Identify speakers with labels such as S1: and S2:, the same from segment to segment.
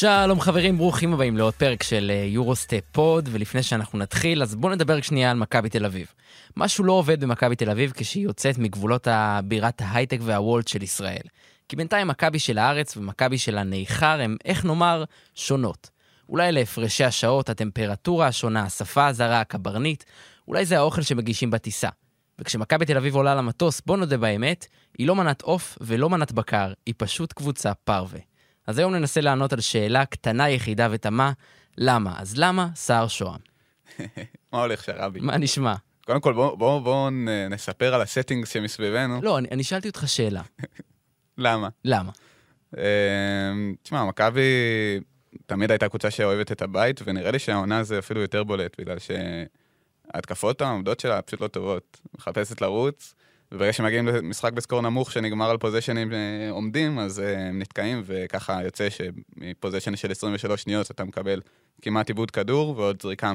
S1: שלום חברים, ברוכים הבאים לעוד פרק של אה, Eurostep Pod, ולפני שאנחנו נתחיל, אז בואו נדבר שנייה על מכבי תל אביב. משהו לא עובד במכבי תל אביב כשהיא יוצאת מגבולות בירת ההייטק והוולט של ישראל. כי בינתיים מכבי של הארץ ומכבי של הניכר הם, איך נאמר, שונות. אולי להפרשי השעות, הטמפרטורה השונה, השפה הזרה, הקברניט, אולי זה האוכל שמגישים בטיסה. וכשמכבי תל אביב עולה למטוס, בוא נודה באמת, היא לא מנת עוף ולא מנת בקר, היא פשוט קבוצה פרווה. אז היום ננסה לענות על שאלה קטנה יחידה ותמה, למה? אז למה סער שוהם?
S2: מה הולך שרבי?
S1: מה נשמע?
S2: קודם כל, בואו בוא, בוא נספר על הסטינגס שמסביבנו.
S1: לא, אני, אני שאלתי אותך שאלה.
S2: למה?
S1: למה?
S2: אמ, תשמע, מכבי תמיד הייתה קבוצה שאוהבת את הבית, ונראה לי שהעונה זה אפילו יותר בולט, בגלל שההתקפות העומדות שלה פשוט לא טובות. מחפשת לרוץ, וברגע שמגיעים למשחק בסקור נמוך שנגמר על פוזיישנים אה, עומדים, אז אה, הם נתקעים, וככה יוצא שמפוזיישן של 23 שניות אתה מקבל כמעט עיבוד כדור ועוד זריקה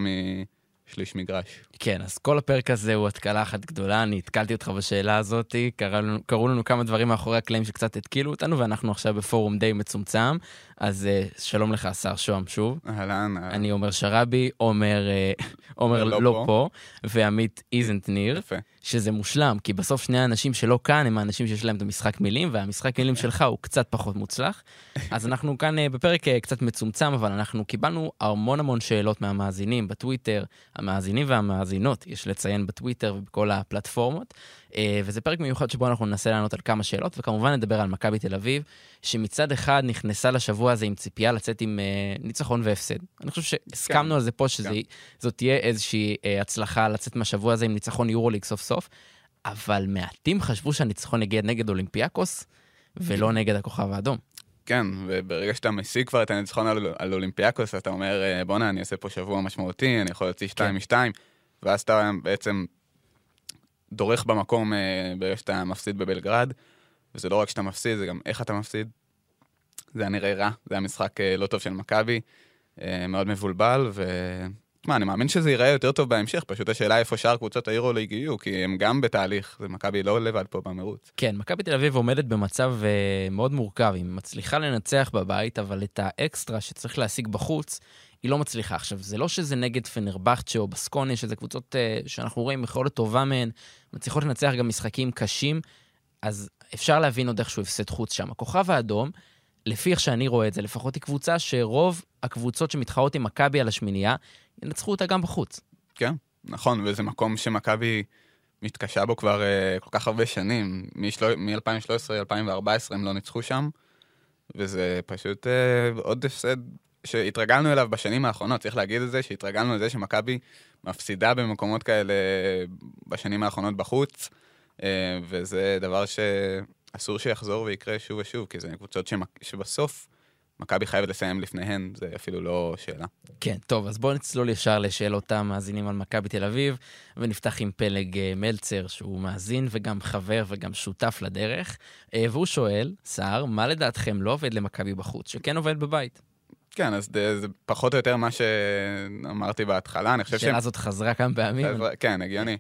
S2: משליש מגרש.
S1: כן, אז כל הפרק הזה הוא התקלה אחת גדולה, אני התקלתי אותך בשאלה הזאת, קראו לנו, קראו לנו כמה דברים מאחורי הקלעים שקצת התקילו אותנו, ואנחנו עכשיו בפורום די מצומצם, אז uh, שלום לך, השר שוהם, שוב.
S2: אהלן.
S1: אני עומר שרבי, עומר, עומר לא, לא פה, פה ועמית איזנטניר. יפה. שזה מושלם, כי בסוף שני האנשים שלא כאן הם האנשים שיש להם את המשחק מילים, והמשחק מילים שלך הוא קצת פחות מוצלח. אז אנחנו כאן בפרק קצת מצומצם, אבל אנחנו קיבלנו המון המון שאלות מהמאזינים בטוויטר, המאזינים והמאזינות, יש לציין בטוויטר ובכל הפלטפורמות. Uh, וזה פרק מיוחד שבו אנחנו ננסה לענות על כמה שאלות, וכמובן נדבר על מכבי תל אביב, שמצד אחד נכנסה לשבוע הזה עם ציפייה לצאת עם uh, ניצחון והפסד. אני חושב שהסכמנו כן, על זה פה, שזאת כן. תהיה איזושהי uh, הצלחה לצאת מהשבוע הזה עם ניצחון יורוליג סוף סוף, אבל מעטים חשבו שהניצחון יגיע נגד אולימפיאקוס, ולא נגד הכוכב האדום.
S2: כן, וברגע שאתה משיג כבר את הניצחון על, על אולימפיאקוס, אתה אומר, בואנה, אני אעשה פה שבוע משמעותי, אני יכול להוציא 2 מ-2, כן. ואז אתה בעצם דורך במקום ברגע שאתה מפסיד בבלגרד. וזה לא רק שאתה מפסיד, זה גם איך אתה מפסיד. זה היה נראה רע, זה היה משחק אה, לא טוב של מכבי, אה, מאוד מבולבל, ו... תשמע, אני מאמין שזה ייראה יותר טוב בהמשך, פשוט השאלה איפה שאר קבוצות היורו-ליג יהיו, כי הם גם בתהליך, מכבי לא לבד פה במרוץ.
S1: כן, מכבי תל אביב עומדת במצב uh, מאוד מורכב, היא מצליחה לנצח בבית, אבל את האקסטרה שצריך להשיג בחוץ, היא לא מצליחה. עכשיו, זה לא שזה נגד פנרבכצ'ה או בסקוני, שזה קבוצות uh, שאנחנו רואים יכולת טובה מהן, מצליחות לנצח גם משחקים קשים, אז אפשר להבין עוד איכשהו הפסד חוץ שם. הכוכב האדום, לפי איך שאני רואה את זה, לפחות היא קבוצה שרוב הקבוצות שמתחרות עם מכבי על השמינייה, ינצחו אותה גם בחוץ.
S2: כן, נכון, וזה מקום שמכבי מתקשה בו כבר uh, כל כך הרבה שנים. מ-2013-2014 הם לא ניצחו שם, וזה פשוט uh, עוד הפסד שהתרגלנו אליו בשנים האחרונות, צריך להגיד את זה, שהתרגלנו לזה שמכבי מפסידה במקומות כאלה בשנים האחרונות בחוץ. אה, וזה דבר שאסור שיחזור ויקרה שוב ושוב, כי זה קבוצות שבסוף מכבי חייבת לסיים לפניהן, זה אפילו לא שאלה.
S1: כן, טוב, אז בואו נצלול ישר לשאלות המאזינים על מכבי תל אביב, ונפתח עם פלג אה, מלצר, שהוא מאזין וגם חבר וגם שותף לדרך, אה, והוא שואל, סער, מה לדעתכם לא עובד למכבי בחוץ, שכן עובד בבית?
S2: כן, אז זה פחות או יותר מה שאמרתי בהתחלה, אני חושב
S1: ש... השאלה הזאת חזרה כמה פעמים.
S2: כן, הגיוני.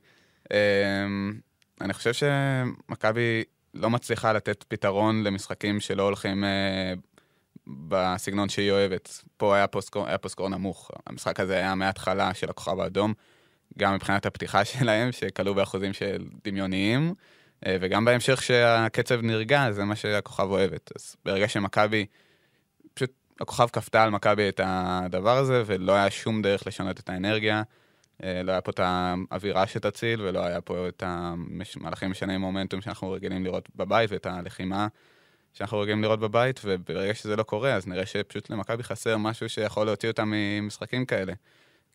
S2: אני חושב שמכבי לא מצליחה לתת פתרון למשחקים שלא הולכים אה, בסגנון שהיא אוהבת. פה היה פה סקור נמוך. המשחק הזה היה מההתחלה של הכוכב האדום, גם מבחינת הפתיחה שלהם, שכלו באחוזים של דמיוניים, אה, וגם בהמשך שהקצב נרגע, זה מה שהכוכב אוהבת. אז ברגע שמכבי, פשוט הכוכב כפתה על מכבי את הדבר הזה, ולא היה שום דרך לשנות את האנרגיה. אה, לא היה פה את האווירה שתציל, ולא היה פה את המהלכים משני מומנטום שאנחנו רגילים לראות בבית, ואת הלחימה שאנחנו רגילים לראות בבית, וברגע שזה לא קורה, אז נראה שפשוט למכבי חסר משהו שיכול להוציא אותם ממשחקים כאלה.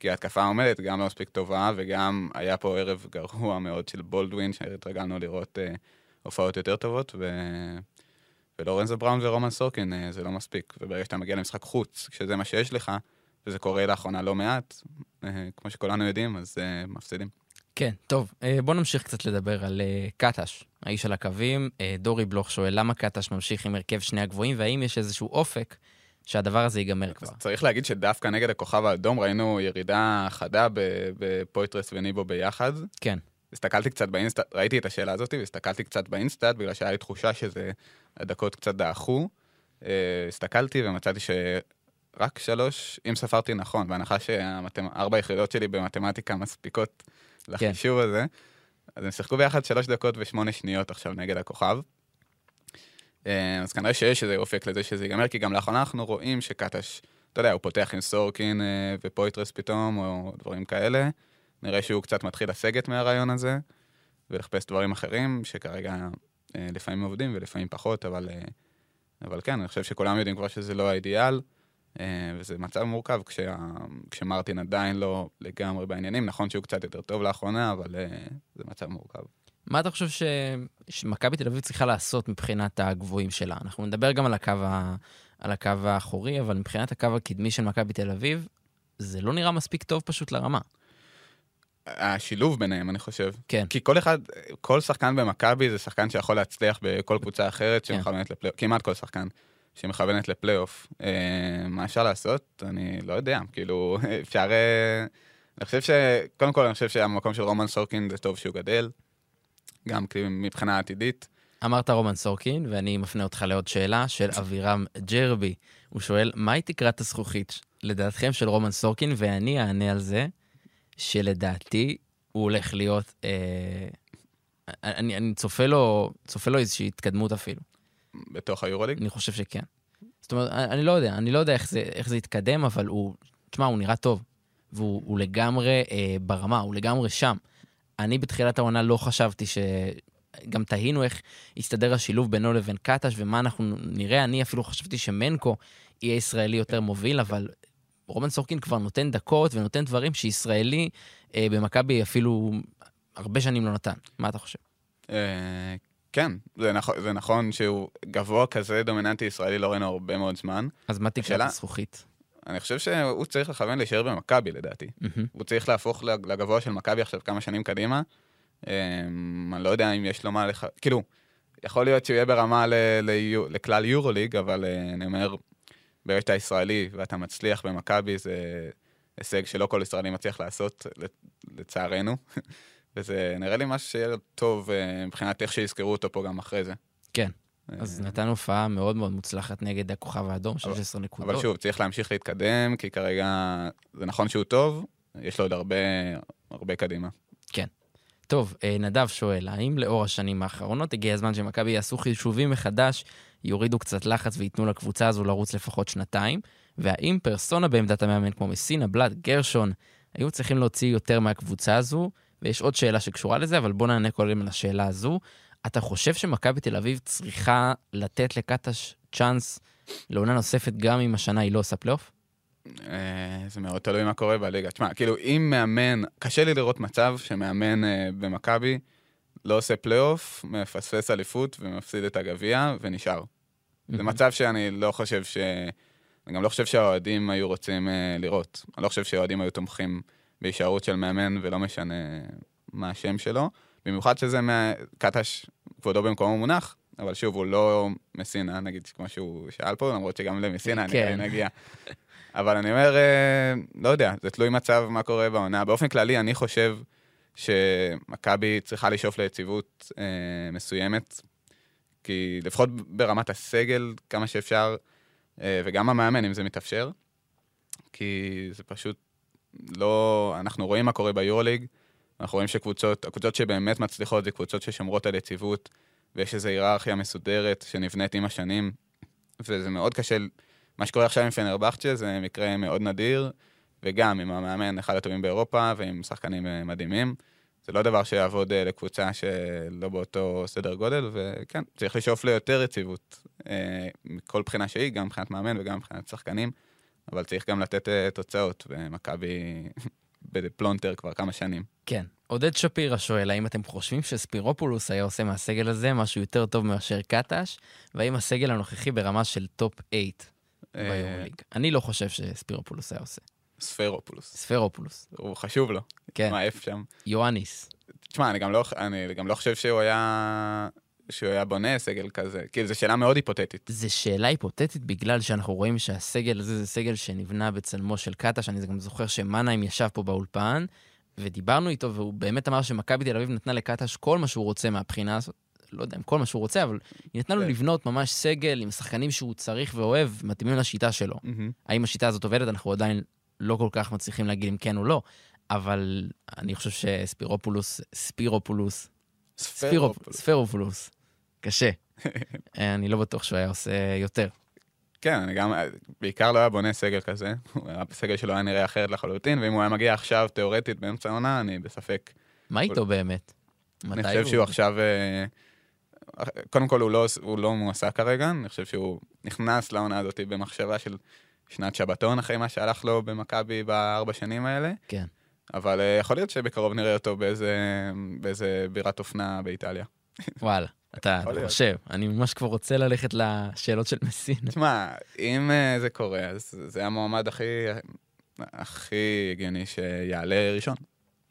S2: כי ההתקפה העומדת גם לא מספיק טובה, וגם היה פה ערב גרוע מאוד של בולדווין, שהתרגלנו לראות uh, הופעות יותר טובות, ו... ולורנזו בראון ורומן סורקין uh, זה לא מספיק. וברגע שאתה מגיע למשחק חוץ, כשזה מה שיש לך, וזה קורה לאחרונה לא מעט, אה, כמו שכולנו יודעים, אז אה, מפסידים.
S1: כן, טוב, אה, בואו נמשיך קצת לדבר על קטש, האיש על הקווים. דורי בלוך שואל למה קטש ממשיך עם הרכב שני הגבוהים, והאם יש איזשהו אופק שהדבר הזה ייגמר כבר.
S2: צריך להגיד שדווקא נגד הכוכב האדום ראינו ירידה חדה בפויטרס וניבו ביחד.
S1: כן.
S2: הסתכלתי קצת באינסטאט, ראיתי את השאלה הזאת והסתכלתי קצת באינסטאט, בגלל שהיה לי תחושה שזה, הדקות קצת דעכו. הסתכלתי ומצאתי רק שלוש, אם ספרתי נכון, בהנחה שארבע היחידות שלי במתמטיקה מספיקות לחישוב כן. הזה, אז הם שיחקו ביחד שלוש דקות ושמונה שניות עכשיו נגד הכוכב. אה, אז כנראה שיש איזה אופק לזה שזה ייגמר, כי גם לאחרונה אנחנו רואים שקטש, אתה יודע, הוא פותח עם סורקין אה, ופויטרס פתאום, או דברים כאלה. נראה שהוא קצת מתחיל לסגת מהרעיון הזה, ולחפש דברים אחרים, שכרגע אה, לפעמים עובדים ולפעמים פחות, אבל, אבל כן, אני חושב שכולם יודעים כבר שזה לא האידיאל, וזה מצב מורכב כשה, כשמרטין עדיין לא לגמרי בעניינים. נכון שהוא קצת יותר טוב לאחרונה, אבל זה מצב מורכב.
S1: מה אתה חושב ש... שמכבי תל אביב צריכה לעשות מבחינת הגבוהים שלה? אנחנו נדבר גם על הקו, ה... על הקו האחורי, אבל מבחינת הקו הקדמי של מכבי תל אביב, זה לא נראה מספיק טוב פשוט לרמה.
S2: השילוב ביניהם, אני חושב.
S1: כן.
S2: כי כל אחד, כל שחקן במכבי זה שחקן שיכול להצליח בכל קבוצה אחרת. שמכוונת כן. לפלייאוף, כמעט כל שחקן שמכוונת לפלייאוף. אה, מה אפשר לעשות? אני לא יודע, כאילו, אפשר... אה, אני חושב ש... קודם כל, אני חושב שהמקום של רומן סורקין זה טוב שהוא גדל. גם מבחינה עתידית.
S1: אמרת רומן סורקין, ואני מפנה אותך לעוד שאלה של אבירם ג'רבי. הוא שואל, מהי תקרת הזכוכית לדעתכם של רומן סורקין? ואני אענה על זה, שלדעתי הוא הולך להיות... אה, אני, אני צופה לו, צופה לו איזושהי התקדמות אפילו.
S2: בתוך היורוליג?
S1: אני חושב שכן. זאת אומרת, אני, לא יודע, אני לא יודע איך זה, איך זה יתקדם, אבל הוא, תשמע, הוא נראה טוב. והוא לגמרי אה, ברמה, הוא לגמרי שם. אני בתחילת העונה לא חשבתי ש... גם תהינו איך יסתדר השילוב בינו לבין קטש ומה אנחנו נראה. אני אפילו חשבתי שמנקו יהיה ישראלי יותר מוביל, אבל רומן סורקין כבר נותן דקות ונותן דברים שישראלי אה, במכבי אפילו הרבה שנים לא נתן. מה אתה חושב?
S2: אה, כן, זה, נכ... זה נכון שהוא גבוה כזה דומיננטי ישראלי לא ראינו הרבה מאוד זמן.
S1: אז מה תקרת הזכוכית?
S2: אני חושב שהוא צריך לכוון להישאר במכבי, לדעתי. Mm-hmm. הוא צריך להפוך לגבוה של מכבי עכשיו כמה שנים קדימה. Um, אני לא יודע אם יש לו מה לך... כאילו, יכול להיות שהוא יהיה ברמה ל... ל... לכלל יורוליג, אבל uh, אני אומר, ברגע שאתה ישראלי ואתה מצליח במכבי, זה הישג שלא כל ישראלי מצליח לעשות, לצערנו. וזה נראה לי משהו שיהיה טוב uh, מבחינת איך שיזכרו אותו פה גם אחרי זה.
S1: כן. אז נתן הופעה מאוד מאוד מוצלחת נגד הכוכב האדום, 16 נקודות.
S2: אבל שוב, צריך להמשיך להתקדם, כי כרגע זה נכון שהוא טוב, יש לו עוד הרבה, הרבה קדימה.
S1: כן. טוב, אה, נדב שואל, האם לאור השנים האחרונות הגיע הזמן שמכבי יעשו חישובים מחדש, יורידו קצת לחץ וייתנו לקבוצה הזו לרוץ לפחות שנתיים? והאם פרסונה בעמדת המאמן כמו מסינה, בלאט, גרשון, היו צריכים להוציא יותר מהקבוצה הזו? ויש עוד שאלה שקשורה לזה, אבל בואו נענה קודם על השאלה הזו. אתה חושב שמכבי תל אביב צריכה לתת לקטש צ'אנס לעונה נוספת גם אם השנה היא לא עושה פלייאוף?
S2: אה, זה מאוד תלוי מה קורה בליגה. תשמע, כאילו, אם מאמן, קשה לי לראות מצב שמאמן אה, במכבי לא עושה פלייאוף, מפספס אליפות ומפסיד את הגביע ונשאר. זה מצב שאני לא חושב ש... אני גם לא חושב שהאוהדים היו רוצים אה, לראות. אני לא חושב שהאוהדים היו תומכים בהישארות של מאמן ולא משנה מה השם שלו. במיוחד שזה קטש, כבודו במקומו מונח, אבל שוב, הוא לא מסינה, נגיד, כמו שהוא שאל פה, למרות שגם למסינה כן. אני נגיע. אבל אני אומר, אה, לא יודע, זה תלוי מצב מה קורה בעונה. באופן כללי, אני חושב שמכבי צריכה לשאוף ליציבות אה, מסוימת, כי לפחות ברמת הסגל, כמה שאפשר, אה, וגם המאמן, אם זה מתאפשר, כי זה פשוט לא... אנחנו רואים מה קורה ביורוליג, אנחנו רואים שקבוצות, הקבוצות שבאמת מצליחות זה קבוצות ששומרות על יציבות, ויש איזו היררכיה מסודרת שנבנית עם השנים, וזה מאוד קשה. מה שקורה עכשיו עם פנרבכצ'ה זה מקרה מאוד נדיר, וגם עם המאמן אחד הטובים באירופה ועם שחקנים אה, מדהימים. זה לא דבר שיעבוד אה, לקבוצה שלא באותו סדר גודל, וכן, צריך לשאוף ליותר יציבות אה, מכל בחינה שהיא, גם מבחינת מאמן וגם מבחינת שחקנים, אבל צריך גם לתת תוצאות, ומכבי בפלונטר כבר כמה שנים.
S1: כן. עודד שפירא שואל, האם אתם חושבים שספירופולוס היה עושה מהסגל הזה משהו יותר טוב מאשר קטש, והאם הסגל הנוכחי ברמה של top 8 אה, ביורוליג? אני לא חושב שספירופולוס היה עושה.
S2: ספרופולוס.
S1: ספרופולוס.
S2: הוא חשוב לו.
S1: כן.
S2: מה, איפה שם?
S1: יואניס.
S2: תשמע, אני גם לא, אני גם לא חושב שהוא היה... שהוא היה בונה סגל כזה? כאילו, זו שאלה מאוד היפותטית.
S1: זו שאלה היפותטית בגלל שאנחנו רואים שהסגל הזה זה סגל שנבנה בצלמו של קטש. אני גם זוכר שמנהיים ישב פה באולפן, ודיברנו איתו, והוא באמת אמר שמכבי תל אביב נתנה לקטש כל מה שהוא רוצה מהבחינה הזאת. לא יודע, עם כל מה שהוא רוצה, אבל היא נתנה לו כן. לבנות ממש סגל עם שחקנים שהוא צריך ואוהב, מתאימים לשיטה שלו. האם השיטה הזאת עובדת, אנחנו עדיין לא כל כך מצליחים להגיד אם כן או לא, אבל אני חושב שספירופולוס, ספירופולוס, ספירופולוס, קשה. אני לא בטוח שהוא היה עושה יותר.
S2: כן, אני גם, בעיקר לא היה בונה סגל כזה, הסגל שלו היה נראה אחרת לחלוטין, ואם הוא היה מגיע עכשיו, תיאורטית, באמצע העונה, אני בספק.
S1: מה איתו באמת?
S2: אני חושב שהוא עכשיו... אה, קודם כל, הוא לא, הוא לא מועסק כרגע, אני חושב שהוא נכנס לעונה הזאת במחשבה של שנת שבתון, אחרי מה שהלך לו במכבי בארבע שנים האלה.
S1: כן.
S2: אבל אה, יכול להיות שבקרוב נראה אותו באיזה, באיזה בירת אופנה באיטליה.
S1: וואלה. אתה חושב, אני ממש כבר רוצה ללכת לשאלות של מסין.
S2: תשמע, אם uh, זה קורה, אז זה המועמד הכי, הכי הגיוני שיעלה ראשון,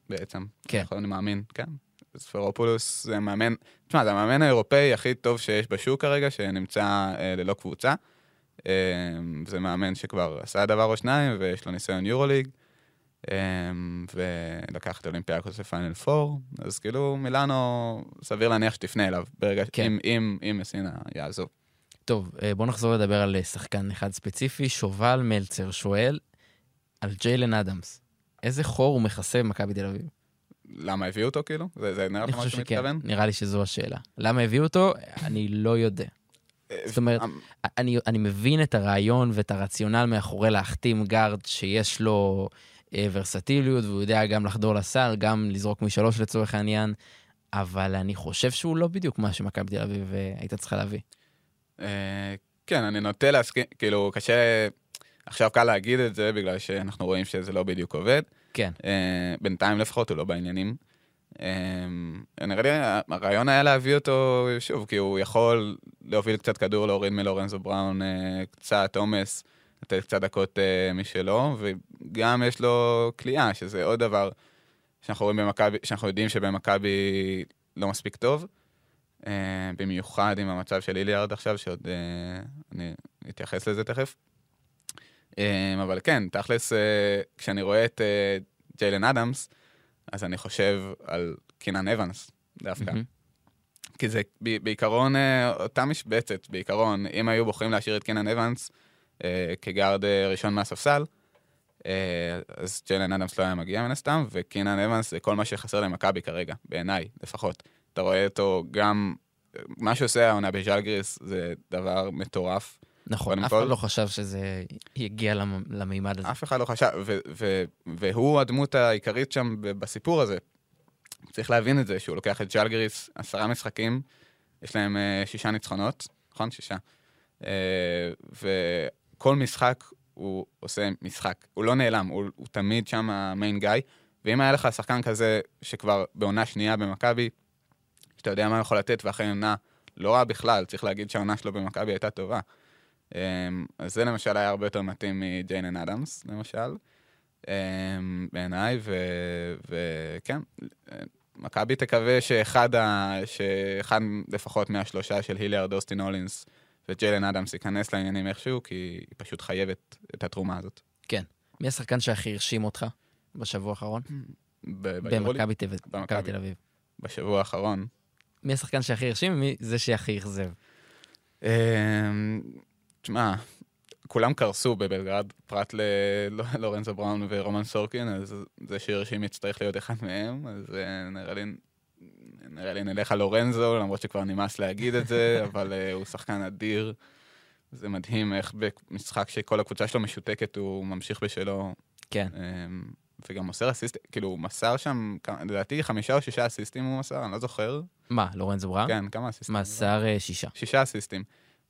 S2: בעצם.
S1: כן.
S2: אני מאמין, כן. ספרופולוס זה מאמן, תשמע, זה המאמן האירופאי הכי טוב שיש בשוק כרגע, שנמצא uh, ללא קבוצה. Uh, זה מאמן שכבר עשה דבר או שניים, ויש לו ניסיון יורוליג. ולקח את אולימפיאקוס לפיינל פור, אז כאילו מילאנו, סביר להניח שתפנה אליו, ברגע, כן. אם, אם, אם מסינה יעזוב.
S1: טוב, אה, בוא נחזור לדבר על אה, שחקן אחד ספציפי. שובל מלצר שואל על ג'יילן אדמס. איזה חור הוא מכסה במכבי תל אביב?
S2: למה הביאו אותו כאילו? זה, זה נראה לך מה שאתה מתכוון?
S1: נראה לי שזו השאלה. למה הביאו אותו? אני לא יודע. אה, זאת אומרת, אני, אני מבין את הרעיון ואת הרציונל מאחורי להחתים גארד שיש לו ורסטיליות, והוא יודע גם לחדור לסל, גם לזרוק משלוש לצורך העניין, אבל אני חושב שהוא לא בדיוק מה שמכבי תל אביב אה, הייתה צריכה להביא.
S2: אה, כן, אני נוטה להסכים, כאילו, קשה, עכשיו קל להגיד את זה, בגלל שאנחנו רואים שזה לא בדיוק עובד.
S1: כן.
S2: בינתיים לפחות הוא לא בעניינים. נראה לי, הרעיון היה להביא אותו, שוב, כי הוא יכול להוביל קצת כדור, להוריד מלורנזו בראון קצת עומס. לתת קצת דקות uh, משלו, וגם יש לו כליאה, שזה עוד דבר שאנחנו רואים במכבי, שאנחנו יודעים שבמכבי לא מספיק טוב. Uh, במיוחד עם המצב של איליארד עכשיו, שעוד uh, אני אתייחס לזה תכף. אבל כן, תכלס, כשאני רואה את ג'יילן אדמס, אז אני חושב על קינן אבנס דווקא. Mm-hmm. כי זה בעיקרון אותה משבצת, בעיקרון, אם היו בוחרים להשאיר את קינן אבנס, אה, כגארד אה, ראשון מהספסל, אה, אז ג'יילן אדמס לא היה מגיע מן הסתם, וקינן אבנס זה כל מה שחסר למכבי כרגע, בעיניי לפחות. אתה רואה אותו גם, מה שעושה העונה בז'לגריס זה דבר מטורף.
S1: נכון, אף אחד לא חשב שזה יגיע למימד הזה.
S2: אף אחד לא חשב, והוא הדמות העיקרית שם בסיפור הזה. צריך להבין את זה, שהוא לוקח את ג'לגריס, עשרה משחקים, יש להם שישה ניצחונות, נכון? שישה. כל משחק הוא עושה משחק. הוא לא נעלם, הוא, הוא תמיד שם המיין גיא. ואם היה לך שחקן כזה שכבר בעונה שנייה במכבי, שאתה יודע מה הוא יכול לתת, ואחרי עונה לא רע בכלל, צריך להגיד שהעונה שלו במכבי הייתה טובה. אמ, אז זה למשל היה הרבה יותר מתאים מג'יינן אדמס, למשל, אמ, בעיניי, וכן, מכבי תקווה שאחד, ה... שאחד לפחות מהשלושה של היליארד, אוסטין הולינס, וג'יילן אדמס ייכנס לעניינים איכשהו, כי היא פשוט חייבת את התרומה הזאת.
S1: כן. מי השחקן שהכי הרשים אותך בשבוע האחרון? במכבי תל אביב.
S2: בשבוע האחרון.
S1: מי השחקן שהכי הרשים ומי זה שהכי אכזב?
S2: אמ, תשמע, כולם קרסו בבלגרד, פרט ללורנזו בראון ורומן סורקין, אז זה שהרשים יצטרך להיות אחד מהם, אז אה, נראה לי נראה לי נלך על לורנזו, למרות שכבר נמאס להגיד את זה, אבל uh, הוא שחקן אדיר. זה מדהים איך במשחק שכל הקבוצה שלו משותקת, הוא ממשיך בשלו.
S1: כן.
S2: Um, וגם מוסר אסיסט, כאילו, הוא מסר שם, לדעתי חמישה או שישה אסיסטים הוא מסר, אני לא זוכר.
S1: מה, לורנזו בראון?
S2: כן, כמה אסיסטים?
S1: מסר uh, שישה.
S2: שישה אסיסטים.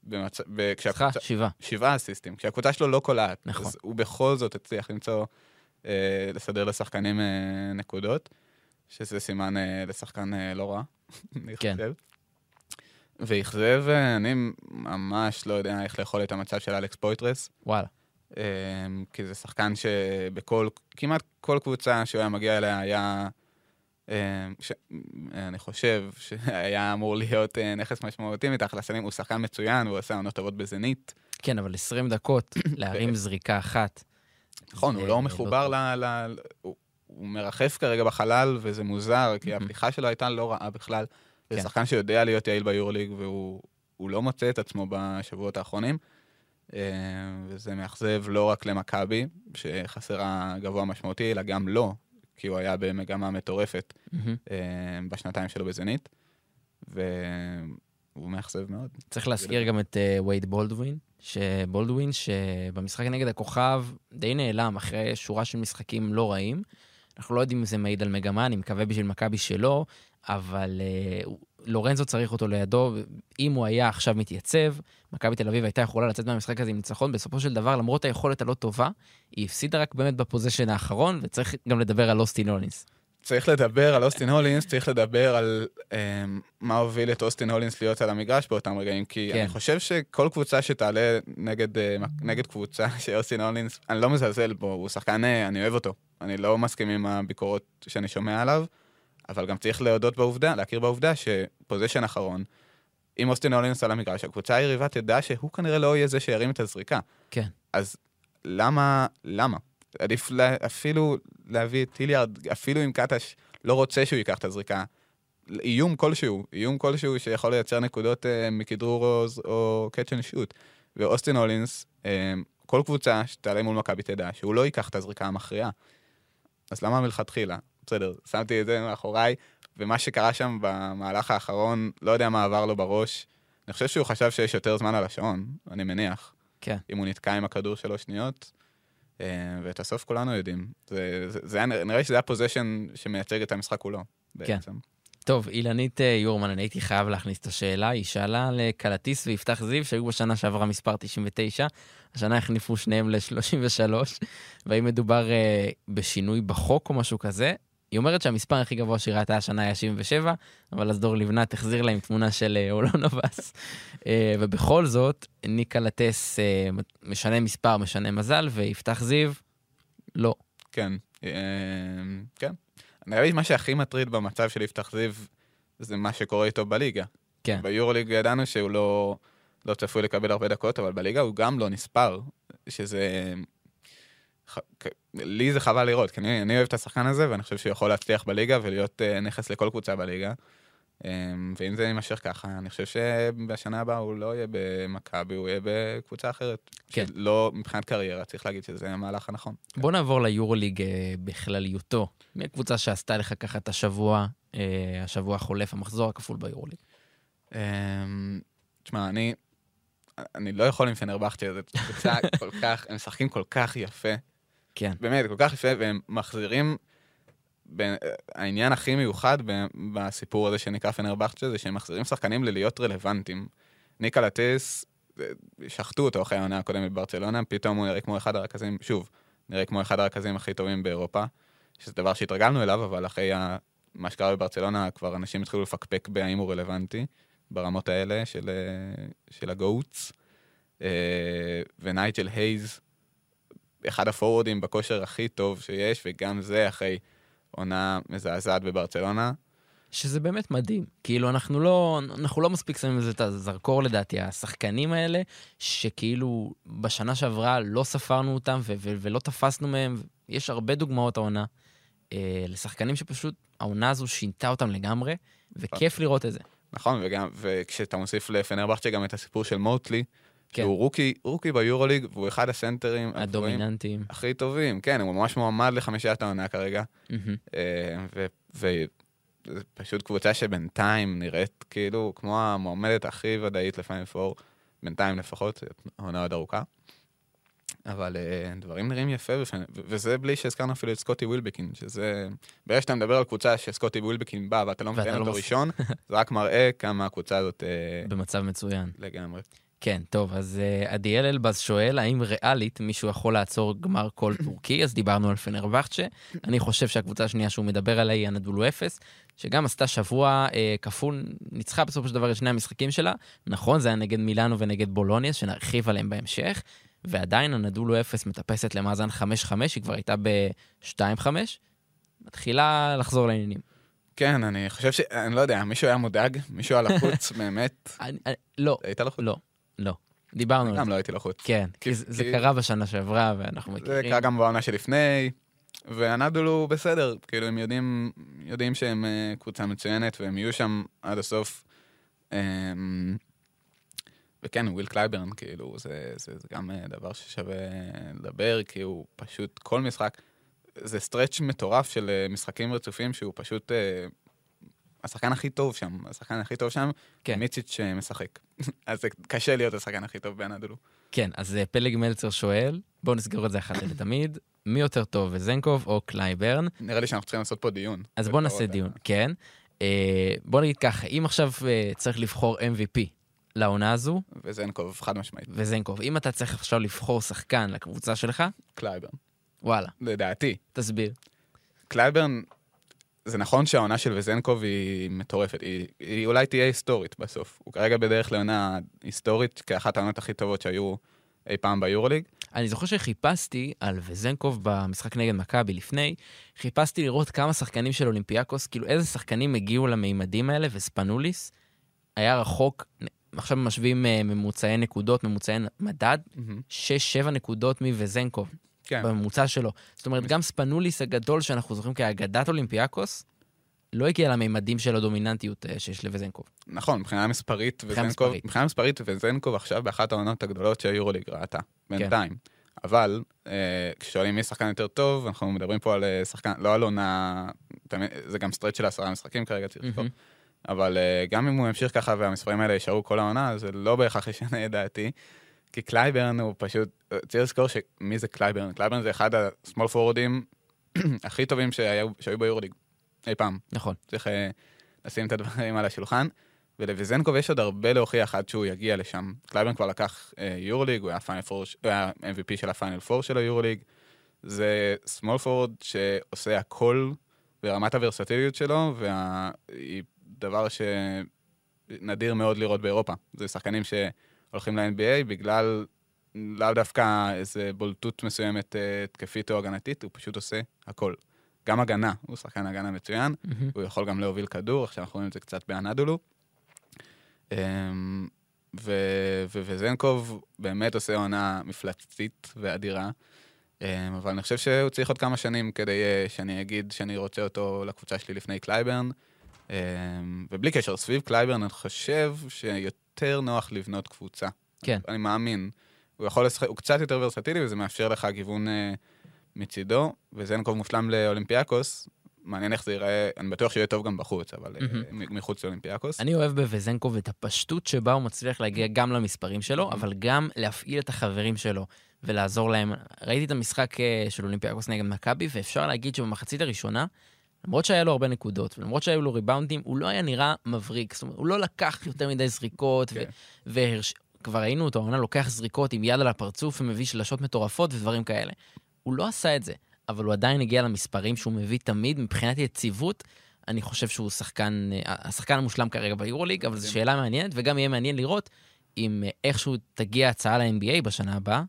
S1: במצ... סליחה, שבעה.
S2: שבעה אסיסטים. כשהקבוצה שלו לא קולעת,
S1: נכון.
S2: אז הוא בכל זאת הצליח למצוא, אה, לסדר לשחקנים אה, נקודות. שזה סימן אה, לשחקן אה, לא רע, אני כן. חושב. ואכזב, אה, אני ממש לא יודע איך לאכול את המצב של אלכס פויטרס.
S1: וואלה.
S2: אה, כי זה שחקן שבכל, כמעט כל קבוצה שהוא היה מגיע אליה היה, אה, ש, אני חושב שהיה אמור להיות אה, נכס משמעותי מתחת לסלים, הוא שחקן מצוין, הוא עושה עונות טובות בזנית.
S1: כן, אבל 20 דקות להרים זריקה אחת.
S2: נכון, הוא לא, לא מחובר ל... הוא מרחף כרגע בחלל, וזה מוזר, כי הפתיחה שלו הייתה לא רעה בכלל. זה כן. שחקן שיודע להיות יעיל ביורוליג, והוא לא מוצא את עצמו בשבועות האחרונים. אה, וזה מאכזב לא רק למכבי, שחסרה גבוה משמעותי, אלא גם לו, כי הוא היה במגמה מטורפת mm-hmm. בשנתיים שלו בזנית. והוא מאכזב מאוד.
S1: צריך להזכיר גם את וייד בולדווין, שבולדווין, שבמשחק נגד הכוכב די נעלם אחרי שורה של משחקים לא רעים. אנחנו לא יודעים אם זה מעיד על מגמה, אני מקווה בשביל מכבי שלא, אבל uh, לורנזו צריך אותו לידו. אם הוא היה עכשיו מתייצב, מכבי תל אביב הייתה יכולה לצאת מהמשחק הזה עם ניצחון. בסופו של דבר, למרות היכולת הלא טובה, היא הפסידה רק באמת בפוזיישן האחרון, וצריך גם לדבר על אוסטין הולינס.
S2: צריך לדבר על אוסטין הולינס, צריך לדבר על um, מה הוביל את אוסטין הולינס להיות על המגרש באותם רגעים, כי כן. אני חושב שכל קבוצה שתעלה נגד, uh, נגד קבוצה שאוסטין הולינס, אני לא מזלזל בו, הוא שחקן, uh, אני אוהב אותו. אני לא מסכים עם הביקורות שאני שומע עליו, אבל גם צריך להודות בעובדה, להכיר בעובדה ש possession אחרון, אם אוסטין הולינס על המגרש, הקבוצה היריבה תדע שהוא כנראה לא יהיה זה שירים את הזריקה.
S1: כן.
S2: אז למה, למה? עדיף לה, אפילו להביא את הילארד, אפילו אם קטש לא רוצה שהוא ייקח את הזריקה. איום כלשהו, איום כלשהו שיכול לייצר נקודות uh, מכדרור או, או catch and shoot. ואוסטין הולינס, uh, כל קבוצה שתעלה מול מכבי תדע שהוא לא ייקח את הזריקה המכריעה. אז למה מלכתחילה? בסדר, שמתי את זה מאחוריי, ומה שקרה שם במהלך האחרון, לא יודע מה עבר לו בראש. אני חושב שהוא חשב שיש יותר זמן על השעון, אני מניח.
S1: כן.
S2: אם הוא נתקע עם הכדור שלוש שניות, אה, ואת הסוף כולנו יודעים. זה, זה, זה נראה לי שזה היה פוזיישן שמייצג את המשחק כולו,
S1: כן. בעצם. כן. טוב, אילנית אה, יורמן, אני הייתי חייב להכניס את השאלה. היא שאלה לקלטיס ויפתח זיו, שהיו בשנה שעברה מספר 99, השנה החניפו שניהם ל-33, והאם מדובר uh, בשינוי בחוק או משהו כזה? היא אומרת שהמספר הכי גבוה שהיא ראתה השנה היה 77, אבל אז דור לבנת החזיר לה עם תמונה של אולון אבס. ובכל זאת, ניקה לטס משנה מספר, משנה מזל, ויפתח זיו, לא.
S2: כן, כן. נראה לי מה שהכי מטריד במצב של יפתח זיו, זה מה שקורה איתו בליגה.
S1: כן.
S2: ביורוליג ידענו שהוא לא, לא צפוי לקבל הרבה דקות, אבל בליגה הוא גם לא נספר, שזה... לי זה חבל לראות, כי אני, אני אוהב את השחקן הזה, ואני חושב שהוא יכול להצליח בליגה ולהיות uh, נכס לכל קבוצה בליגה. Um, ואם זה יימשך ככה, אני חושב שבשנה הבאה הוא לא יהיה במכבי, הוא יהיה בקבוצה אחרת. כן. לא, מבחינת קריירה, צריך להגיד שזה המהלך הנכון.
S1: בוא נעבור ליורוליג uh, בכלליותו. מי הקבוצה שעשתה לך ככה את השבוע, uh, השבוע החולף, המחזור הכפול ביורוליג? Um,
S2: תשמע, אני, אני לא יכול עם פנרבכטיה, זו קבוצה כל כך, הם משחקים כל כך יפה.
S1: כן.
S2: באמת, כל כך יפה, והם מחזירים... העניין הכי מיוחד בסיפור הזה שנקרא פנרבכטיה זה שהם מחזירים שחקנים ללהיות רלוונטיים. ניקה לטיס, שחטו אותו אחרי העונה הקודמת בברצלונה, פתאום הוא נראה כמו אחד הרכזים, שוב, נראה כמו אחד הרכזים הכי טובים באירופה, שזה דבר שהתרגלנו אליו, אבל אחרי מה שקרה בברצלונה כבר אנשים התחילו לפקפק בהאם הוא רלוונטי. ברמות האלה של, אה, של הגוטס. אה, ונייג'ל הייז, אחד הפורורדים בכושר הכי טוב שיש, וגם זה אחרי עונה מזעזעת בברצלונה.
S1: שזה באמת מדהים. כאילו, אנחנו לא, אנחנו לא מספיק שמים לזה את הזרקור לדעתי, השחקנים האלה, שכאילו בשנה שעברה לא ספרנו אותם ו- ו- ולא תפסנו מהם, יש הרבה דוגמאות העונה, אה, לשחקנים שפשוט העונה הזו שינתה אותם לגמרי, וכיף לראות את זה.
S2: נכון, וגם, וכשאתה מוסיף לפנרבכצ'ה גם את הסיפור של מוטלי, כן. שהוא רוקי, רוקי ביורוליג, והוא אחד הסנטרים
S1: הדומיננטיים.
S2: הכי טובים, כן, הוא ממש מועמד לחמישיית העונה כרגע. וזו פשוט קבוצה שבינתיים נראית כאילו כמו המועמדת הכי ודאית לפעמים פור, בינתיים לפחות, עונה עוד ארוכה. אבל uh, דברים נראים יפה, וזה בלי שהזכרנו אפילו את סקוטי ווילבקין, שזה... ברגע שאתה מדבר על קבוצה שסקוטי ווילבקין בא ואתה לא מבין לא אותו ראשון, זה רק מראה כמה הקבוצה הזאת...
S1: Uh, במצב מצוין.
S2: לגמרי.
S1: כן, טוב, אז uh, עדיאל אלבז שואל, האם ריאלית מישהו יכול לעצור גמר כל טורקי? אז דיברנו על פנרבכצ'ה. אני חושב שהקבוצה השנייה שהוא מדבר עליה היא אנדולו אפס, שגם עשתה שבוע uh, כפול, ניצחה בסופו של דבר את שני המשחקים שלה. נכון, זה היה נגד מילאנו ונגד בולוניה, שנרחיב עליהם בהמשך. ועדיין הנדולו אפס מטפסת למאזן 5-5, היא כבר הייתה ב-2-5, מתחילה לחזור לעניינים.
S2: כן, אני חושב ש... אני לא יודע, מישהו היה מודאג? מישהו היה לחוץ, באמת?
S1: אני, אני, לא.
S2: היית לחוץ?
S1: לא, לא. דיברנו על זה.
S2: גם לא הייתי לחוץ.
S1: כן, כי, כי זה כי... קרה בשנה שעברה, ואנחנו מכירים.
S2: זה קרה גם בעונה שלפני, והנדולו בסדר, כאילו, הם יודעים, יודעים שהם קבוצה מצוינת והם יהיו שם עד הסוף. אמ, וכן, וויל קלייברן, כאילו, זה, זה, זה גם דבר ששווה לדבר, כי הוא פשוט, כל משחק, זה stretch מטורף של משחקים רצופים שהוא פשוט השחקן הכי טוב שם, השחקן הכי טוב שם, כן. מיציץ' משחק. אז זה קשה להיות השחקן הכי טוב באנדולו.
S1: כן, אז אה, פלג מלצר שואל, בואו נסגור את זה אחת לתמיד, מי יותר טוב, וזנקוב או קלייברן?
S2: נראה לי שאנחנו צריכים לעשות פה דיון.
S1: אז בואו נעשה דיון, כן. אה, בואו נגיד ככה, אם עכשיו אה, צריך לבחור MVP לעונה הזו...
S2: וזנקוב, חד משמעית.
S1: וזנקוב, אם אתה צריך עכשיו לבחור שחקן לקבוצה שלך...
S2: קלייברן.
S1: וואלה.
S2: לדעתי.
S1: תסביר.
S2: קלייברן זה נכון שהעונה של וזנקוב היא מטורפת, היא, היא אולי תהיה היסטורית בסוף. הוא כרגע בדרך לעונה היסטורית כאחת העונות הכי טובות שהיו אי פעם ביורוליג.
S1: אני זוכר שחיפשתי על וזנקוב במשחק נגד מכבי לפני, חיפשתי לראות כמה שחקנים של אולימפיאקוס, כאילו איזה שחקנים הגיעו למימדים האלה, וספנוליס היה רחוק, עכשיו משווים אה, ממוצעי נקודות, ממוצעי מדד, 6-7 mm-hmm. נקודות מווזנקוב. כן. בממוצע שלו. זאת אומרת, גם ספנוליס הגדול, שאנחנו זוכרים כאגדת אולימפיאקוס, לא הגיע לממדים של הדומיננטיות אה, שיש לווזנקוב.
S2: נכון, מבחינה מספרית, וזנקוב, מבחינה מספרית, וזנקוב עכשיו באחת העונות הגדולות שהיורוליג ראתה, בינתיים. כן. אבל אה, כששואלים מי שחקן יותר טוב, אנחנו מדברים פה על אה, שחקן, לא על עונה, זה גם stretch של עשרה משחקים כרגע, צריך לזכור. אבל אה, גם אם הוא ימשיך ככה והמספרים האלה יישארו כל העונה, זה לא בהכרח ישנה את דעתי. כי קלייברן הוא פשוט, צריך לזכור שמי זה קלייברן? קלייברן זה אחד ה small forward ים הכי טובים שהיו, שהיו ביורליג אי פעם.
S1: נכון.
S2: צריך אה, לשים את הדברים על השולחן. ולוויזנקוב יש עוד הרבה להוכיח עד שהוא יגיע לשם. קלייברן כבר לקח אה, יורליג, הוא היה, פור, הוא היה MVP של הפיינל פור של היורליג. זה small forward שעושה הכל ברמת הוורסטיליות שלו, והיא דבר שנדיר מאוד לראות באירופה. זה שחקנים ש... הולכים ל-NBA בגלל לאו דווקא איזה בולטות מסוימת אה, התקפית או הגנתית, הוא פשוט עושה הכל. גם הגנה, הוא שחקן הגנה מצוין, mm-hmm. הוא יכול גם להוביל כדור, עכשיו אנחנו רואים את זה קצת באנדולו. אמ, ו- ו- וזנקוב באמת עושה עונה מפלצתית ואדירה, אמ, אבל אני חושב שהוא צריך עוד כמה שנים כדי אה, שאני אגיד שאני רוצה אותו לקבוצה שלי לפני קלייברן. אמ, ובלי קשר, סביב קלייברן אני חושב שיותר... יותר נוח לבנות קבוצה.
S1: כן.
S2: אני מאמין. הוא יכול לשחק, הוא קצת יותר ורסטילי וזה מאפשר לך גיוון אה, מצידו, וזנקוב מושלם לאולימפיאקוס. מעניין איך זה ייראה, אני בטוח שיהיה טוב גם בחוץ, אבל mm-hmm. מחוץ לאולימפיאקוס.
S1: אני אוהב בווזנקוב את הפשטות שבה הוא מצליח להגיע גם למספרים שלו, mm-hmm. אבל גם להפעיל את החברים שלו ולעזור להם. ראיתי את המשחק אה, של אולימפיאקוס נגד מכבי, ואפשר להגיד שבמחצית הראשונה, למרות שהיה לו הרבה נקודות, ולמרות שהיו לו ריבאונדים, הוא לא היה נראה מבריק. זאת אומרת, הוא לא לקח יותר מדי זריקות, כן. והרש... כבר ראינו אותו, העונה לוקח זריקות עם יד על הפרצוף ומביא שלשות מטורפות ודברים כאלה. הוא לא עשה את זה, אבל הוא עדיין הגיע למספרים שהוא מביא תמיד. מבחינת יציבות, אני חושב שהוא שחקן, אה, השחקן המושלם כרגע ביורוליג, אבל זו. שאלה מעניינת, וגם יהיה מעניין לראות אם אה, איכשהו תגיע הצעה ל-NBA בשנה הבאה,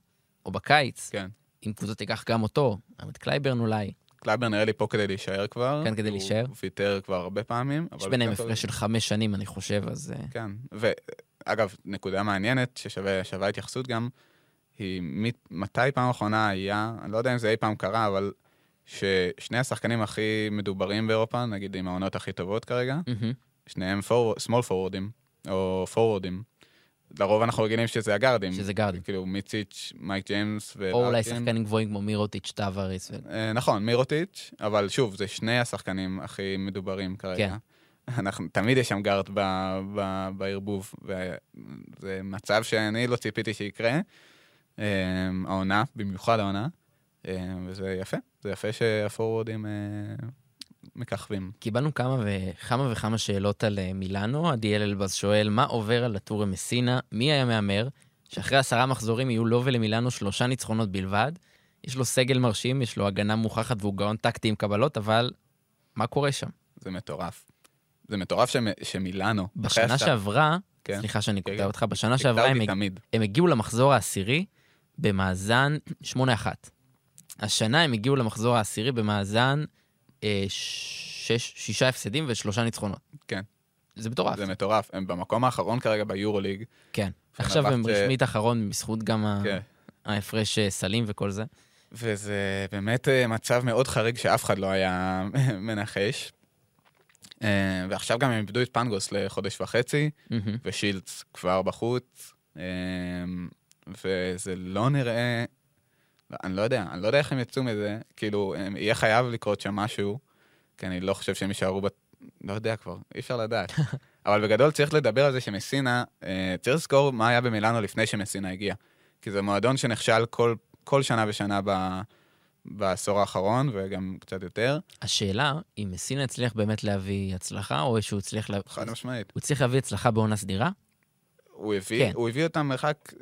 S1: או בקיץ, כן. אם קבוצות תיקח גם אותו, את קלייברן אולי.
S2: קלייבר נראה לי פה כדי להישאר כבר.
S1: כן, כדי להישאר.
S2: הוא ויתר כבר הרבה פעמים.
S1: יש ביניהם הפרש של חמש שנים, אני חושב, אז...
S2: אה. כן, ואגב, נקודה מעניינת ששווה התייחסות גם, היא מתי פעם אחרונה היה, אני לא יודע אם זה אי פעם קרה, אבל ששני השחקנים הכי מדוברים באירופה, נגיד עם העונות הכי טובות כרגע, שניהם small forward ים, או forwardים, לרוב אנחנו רגילים שזה הגארדים.
S1: שזה גארדים.
S2: כאילו מיציץ', מייק ג'יימס
S1: ולארקין. או אולי שחקנים גבוהים כמו מירוטיץ', טאווריס. ו...
S2: אה, נכון, מירוטיץ', אבל שוב, זה שני השחקנים הכי מדוברים כרגע. כן. אנחנו, תמיד יש שם גארד בערבוב, וזה מצב שאני לא ציפיתי שיקרה. אה, העונה, במיוחד העונה, אה, וזה יפה, זה יפה שהפורורדים מככבים.
S1: קיבלנו כמה וכמה וכמה שאלות על אה, מילאנו. עדיאל אלבז שואל, מה עובר על הטור מסינה? מי היה מהמר שאחרי עשרה מחזורים יהיו לו ולמילאנו שלושה ניצחונות בלבד? יש לו סגל מרשים, יש לו הגנה מוכחת והוא גאון טקטי עם קבלות, אבל מה קורה שם?
S2: זה מטורף. זה מטורף שמ, שמילאנו...
S1: בשנה שעברה, כן. סליחה שאני קוטע כן. אותך, בשנה שעברה הם, הם הגיעו למחזור העשירי במאזן 8-1. השנה הם הגיעו למחזור העשירי במאזן אה, שש, שישה הפסדים ושלושה ניצחונות.
S2: כן.
S1: זה מטורף.
S2: זה מטורף. הם במקום האחרון כרגע ביורוליג.
S1: כן. עכשיו הם רשמית אחרון בזכות גם כן. ההפרש אה, סלים וכל זה.
S2: וזה באמת אה, מצב מאוד חריג שאף אחד לא היה מנחש. ועכשיו גם הם איבדו את פנגוס לחודש וחצי, ושילדס כבר בחוץ, וזה לא נראה... אני לא יודע, אני לא יודע איך הם יצאו מזה, כאילו, יהיה חייב לקרות שם משהו, כי אני לא חושב שהם יישארו, בת... לא יודע כבר, אי אפשר לדעת. אבל בגדול צריך לדבר על זה שמסינה, אה, צריך לזכור מה היה במילאנו לפני שמסינה הגיע. כי זה מועדון שנכשל כל, כל שנה ושנה ב, בעשור האחרון, וגם קצת יותר.
S1: השאלה, אם מסינה הצליח באמת להביא הצלחה, או שהוא הצליח... לה...
S2: חד משמעית.
S1: הוא הצליח להביא הצלחה בעונה סדירה?
S2: הוא הביא, כן. הוא הביא אותם מרחק,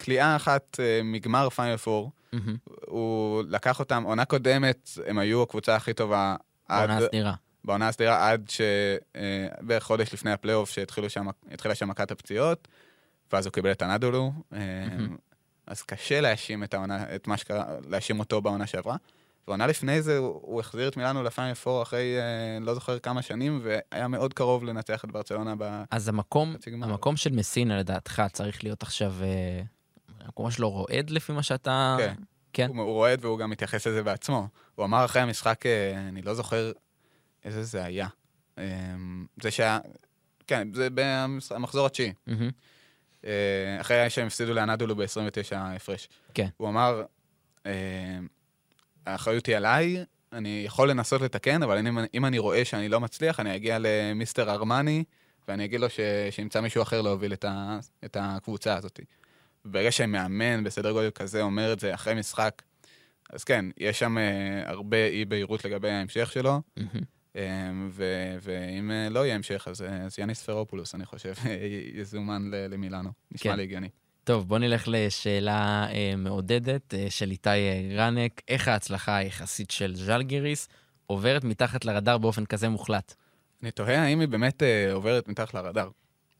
S2: קליעה אחת אה, מגמר פיינל פור. Mm-hmm. הוא לקח אותם, עונה קודמת, הם היו הקבוצה הכי טובה.
S1: בעונה הסדירה.
S2: בעונה הסדירה עד שבערך אה, חודש לפני הפלייאוף שהתחילה שם מכת הפציעות, ואז הוא קיבל את הנדולו. Mm-hmm. אז קשה להאשים את העונה, את מה שקרה, להאשים אותו בעונה שעברה. ועונה לפני זה הוא, הוא החזיר את מילאנו לפיינל פור אחרי אה, לא זוכר כמה שנים, והיה מאוד קרוב לנצח את ברצלונה ב...
S1: אז המקום, המקום של מסינה לדעתך צריך להיות עכשיו, אה, המקום שלו רועד לפי מה שאתה...
S2: כן. כן. הוא, הוא רועד והוא גם מתייחס לזה בעצמו. הוא אמר אחרי המשחק, אה, אני לא זוכר איזה זה היה. אה, זה שהיה, כן, זה במחזור התשיעי. Mm-hmm. אחרי שהם הפסידו לאנדולו ב-29 הפרש.
S1: כן.
S2: הוא אמר, האחריות היא עליי, אני יכול לנסות לתקן, אבל אם, אם אני רואה שאני לא מצליח, אני אגיע למיסטר ארמני, ואני אגיד לו ש, שימצא מישהו אחר להוביל את, ה, את הקבוצה הזאת. ברגע שמאמן בסדר גודל כזה אומר את זה אחרי משחק, אז כן, יש שם uh, הרבה אי בהירות לגבי ההמשך שלו, um, ואם uh, לא יהיה המשך, אז, uh, אז יאניס פרופולוס, אני חושב, יזומן למילאנו. נשמע כן. לי הגיוני.
S1: טוב, בוא נלך לשאלה אה, מעודדת אה, של איתי אה, גרנק. איך ההצלחה היחסית של ז'לגיריס עוברת מתחת לרדאר באופן כזה מוחלט?
S2: אני תוהה האם היא באמת אה, עוברת מתחת לרדאר.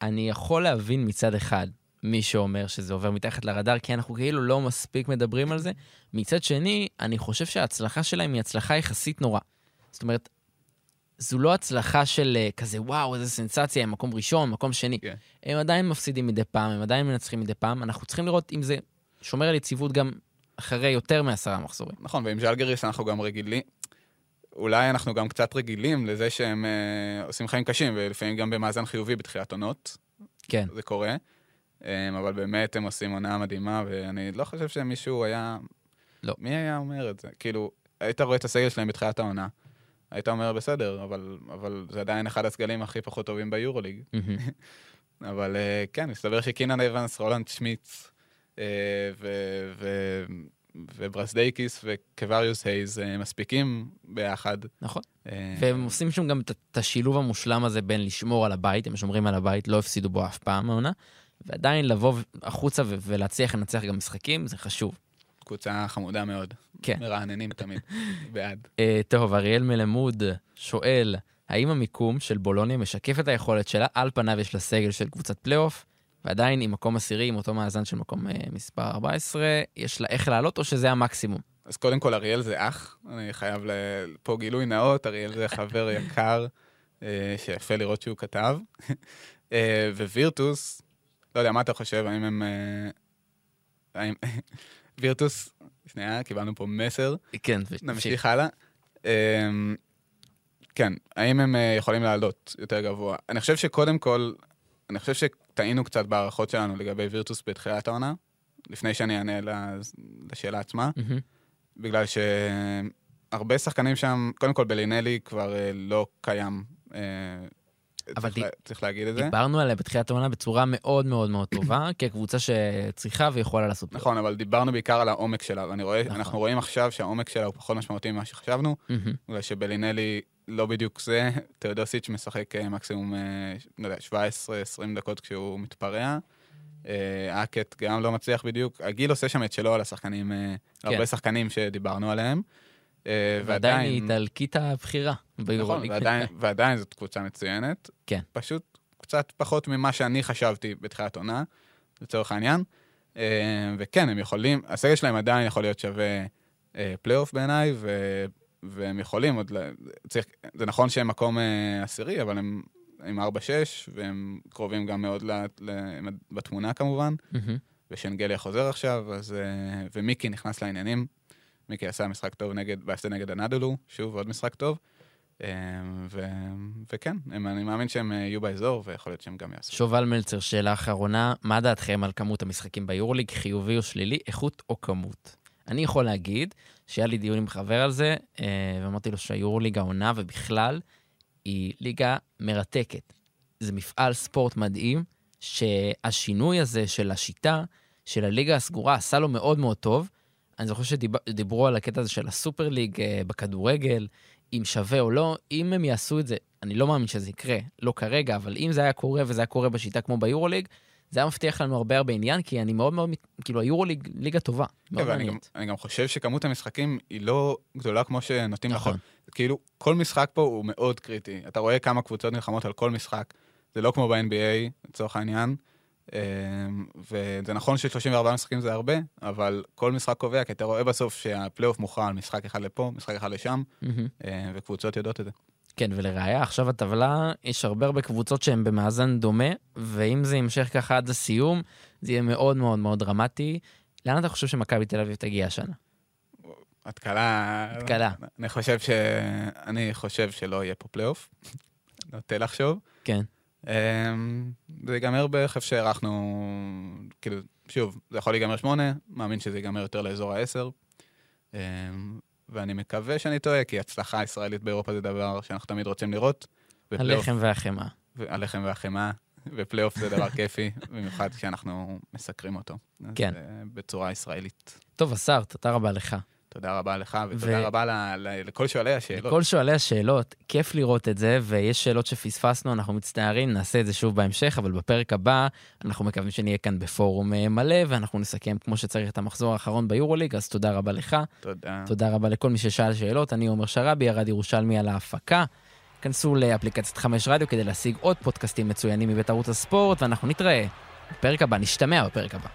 S1: אני יכול להבין מצד אחד מי שאומר שזה עובר מתחת לרדאר, כי אנחנו כאילו לא מספיק מדברים על זה. מצד שני, אני חושב שההצלחה שלהם היא הצלחה יחסית נורא. זאת אומרת, זו לא הצלחה של אה, כזה, וואו, איזה סנסציה, הם מקום ראשון, מקום שני. Yeah. כן. הם עדיין מפסידים מדי פעם, הם עדיין מנצחים מדי פעם. אנחנו צריכים לראות אם זה שומר על יציבות גם אחרי יותר מעשרה מחזורים.
S2: נכון, ועם ז'לגריס אנחנו גם רגילים, אולי אנחנו גם קצת רגילים לזה שהם אה, עושים חיים קשים, ולפעמים גם במאזן חיובי בתחילת עונות.
S1: כן.
S2: זה קורה. אה, אבל באמת הם עושים עונה מדהימה, ואני לא חושב שמישהו היה...
S1: לא.
S2: מי היה אומר את זה? כאילו, היית רואה את הסגל שלהם בתחילת העונה. היית אומר בסדר, אבל, אבל זה עדיין אחד הסגלים הכי פחות טובים ביורוליג. אבל אה, כן, מסתבר שקינן אבנס, רולנדס שמיטס ו- ו- וברסדייקיס וקווריוס הייז אה, מספיקים ביחד.
S1: נכון. והם עושים שם גם את השילוב המושלם הזה בין לשמור על הבית, הם שומרים על הבית, לא הפסידו בו אף פעם העונה, ועדיין לבוא החוצה ולהצליח לנצח גם משחקים, זה חשוב.
S2: קבוצה חמודה מאוד.
S1: כן.
S2: מרעננים תמיד, בעד.
S1: Uh, טוב, אריאל מלמוד שואל, האם המיקום של בולוניה משקף את היכולת שלה? על פניו יש לה סגל של קבוצת פלייאוף, ועדיין עם מקום עשירי, עם אותו מאזן של מקום uh, מספר 14, יש לה איך לעלות או שזה המקסימום?
S2: אז קודם כל, אריאל זה אח, אני חייב פה גילוי נאות, אריאל זה חבר יקר, uh, שיפה לראות שהוא כתב. ווירטוס, לא יודע, מה אתה חושב, האם הם... האם... וירטוס, שנייה, קיבלנו פה מסר.
S1: כן,
S2: נמשיך הלאה. אמ, כן, האם הם אה, יכולים לעלות יותר גבוה? אני חושב שקודם כל, אני חושב שטעינו קצת בהערכות שלנו לגבי וירטוס בתחילת העונה, לפני שאני אענה לשאלה עצמה, בגלל שהרבה שחקנים שם, קודם כל בלינלי כבר אה, לא קיים אה, אבל צריך, די... צריך להגיד את זה.
S1: דיברנו עליה בתחילת העונה בצורה מאוד מאוד מאוד טובה, כקבוצה שצריכה ויכולה לעשות.
S2: נכון, אבל דיברנו בעיקר על העומק שלה, ואני רואה, נכון. אנחנו רואים עכשיו שהעומק שלה הוא פחות משמעותי ממה שחשבנו, בגלל שבלינלי לא בדיוק זה, תאודוסיץ' משחק אה, מקסימום, אה, לא יודע, 17-20 דקות כשהוא מתפרע. אקט גם לא מצליח בדיוק, הגיל עושה שם את שלו על השחקנים, כן. הרבה שחקנים שדיברנו עליהם.
S1: אה, ועדיין היא איטלקית הבכירה
S2: נכון, ועדיין, ועדיין זאת קבוצה מצוינת.
S1: כן.
S2: פשוט קצת פחות ממה שאני חשבתי בתחילת עונה, לצורך העניין. אה, וכן, הם יכולים, הסגל שלהם עדיין יכול להיות שווה אה, פלייאוף בעיניי, ו... והם יכולים עוד, צריך, זה נכון שהם מקום עשירי, אבל הם עם 4-6, והם קרובים גם מאוד ל... ל... בתמונה כמובן, mm-hmm. ושנגליה חוזר עכשיו, אז, ומיקי נכנס לעניינים. מיקי עשה משחק טוב נגד, ועשה נגד הנדולו, שוב, עוד משחק טוב. ו... וכן, אני מאמין שהם יהיו באזור, ויכול להיות שהם גם יעשו.
S1: שובל מלצר, שאלה אחרונה, מה דעתכם על כמות המשחקים ביורוליג, חיובי או שלילי, איכות או כמות? אני יכול להגיד שהיה לי דיון עם חבר על זה, ואמרתי לו שהיורוליג העונה ובכלל, היא ליגה מרתקת. זה מפעל ספורט מדהים, שהשינוי הזה של השיטה, של הליגה הסגורה, עשה לו מאוד מאוד טוב. אני זוכר שדיברו על הקטע הזה של הסופר ליג אה, בכדורגל, אם שווה או לא, אם הם יעשו את זה, אני לא מאמין שזה יקרה, לא כרגע, אבל אם זה היה קורה וזה היה קורה בשיטה כמו ביורוליג, זה היה מבטיח לנו הרבה הרבה עניין, כי אני מאוד מאוד, כאילו, היורוליג ליגה טובה, מאוד
S2: מעניינת. אני, אני גם חושב שכמות המשחקים היא לא גדולה כמו שנוטים נכון. כאילו, כל משחק פה הוא מאוד קריטי. אתה רואה כמה קבוצות נלחמות על כל משחק. זה לא כמו ב-NBA, לצורך העניין. אמ, וזה נכון ש-34 משחקים זה הרבה, אבל כל משחק קובע, כי אתה רואה בסוף שהפלייאוף מוכרע על משחק אחד לפה, משחק אחד לשם, אמ, וקבוצות יודעות את זה.
S1: כן, ולראיה, עכשיו הטבלה, יש הרבה הרבה קבוצות שהן במאזן דומה, ואם זה יימשך ככה עד הסיום, זה יהיה מאוד מאוד מאוד דרמטי. לאן אתה חושב שמכבי תל אביב תגיע השנה?
S2: התקלה...
S1: התקלה.
S2: אני חושב ש... אני חושב שלא יהיה פה פלייאוף. נוטה לחשוב.
S1: כן.
S2: אמ, זה ייגמר בערך איפה שהערכנו, כאילו, שוב, זה יכול להיגמר שמונה, מאמין שזה ייגמר יותר לאזור העשר. אמ, ואני מקווה שאני טועה, כי הצלחה ישראלית באירופה זה דבר שאנחנו תמיד רוצים לראות.
S1: הלחם והחמאה.
S2: הלחם והחמאה, ופלייאוף זה דבר כיפי, במיוחד כשאנחנו מסקרים אותו.
S1: כן.
S2: בצורה ישראלית.
S1: טוב, השר, תודה רבה לך.
S2: תודה רבה לך, ותודה ו... רבה ל, ל, לכל שואלי השאלות.
S1: לכל שואלי השאלות, כיף לראות את זה, ויש שאלות שפספסנו, אנחנו מצטערים, נעשה את זה שוב בהמשך, אבל בפרק הבא אנחנו מקווים שנהיה כאן בפורום אה, מלא, ואנחנו נסכם כמו שצריך את המחזור האחרון ביורוליג, אז תודה רבה לך.
S2: תודה.
S1: תודה רבה לכל מי ששאל שאלות, אני עומר שרבי, ירד ירושלמי על ההפקה. כנסו לאפליקציית חמש רדיו כדי להשיג עוד פודקאסטים מצוינים מבית ערוץ הספורט, ואנחנו נתראה בפרק הבא, נשתמע בפרק הבא.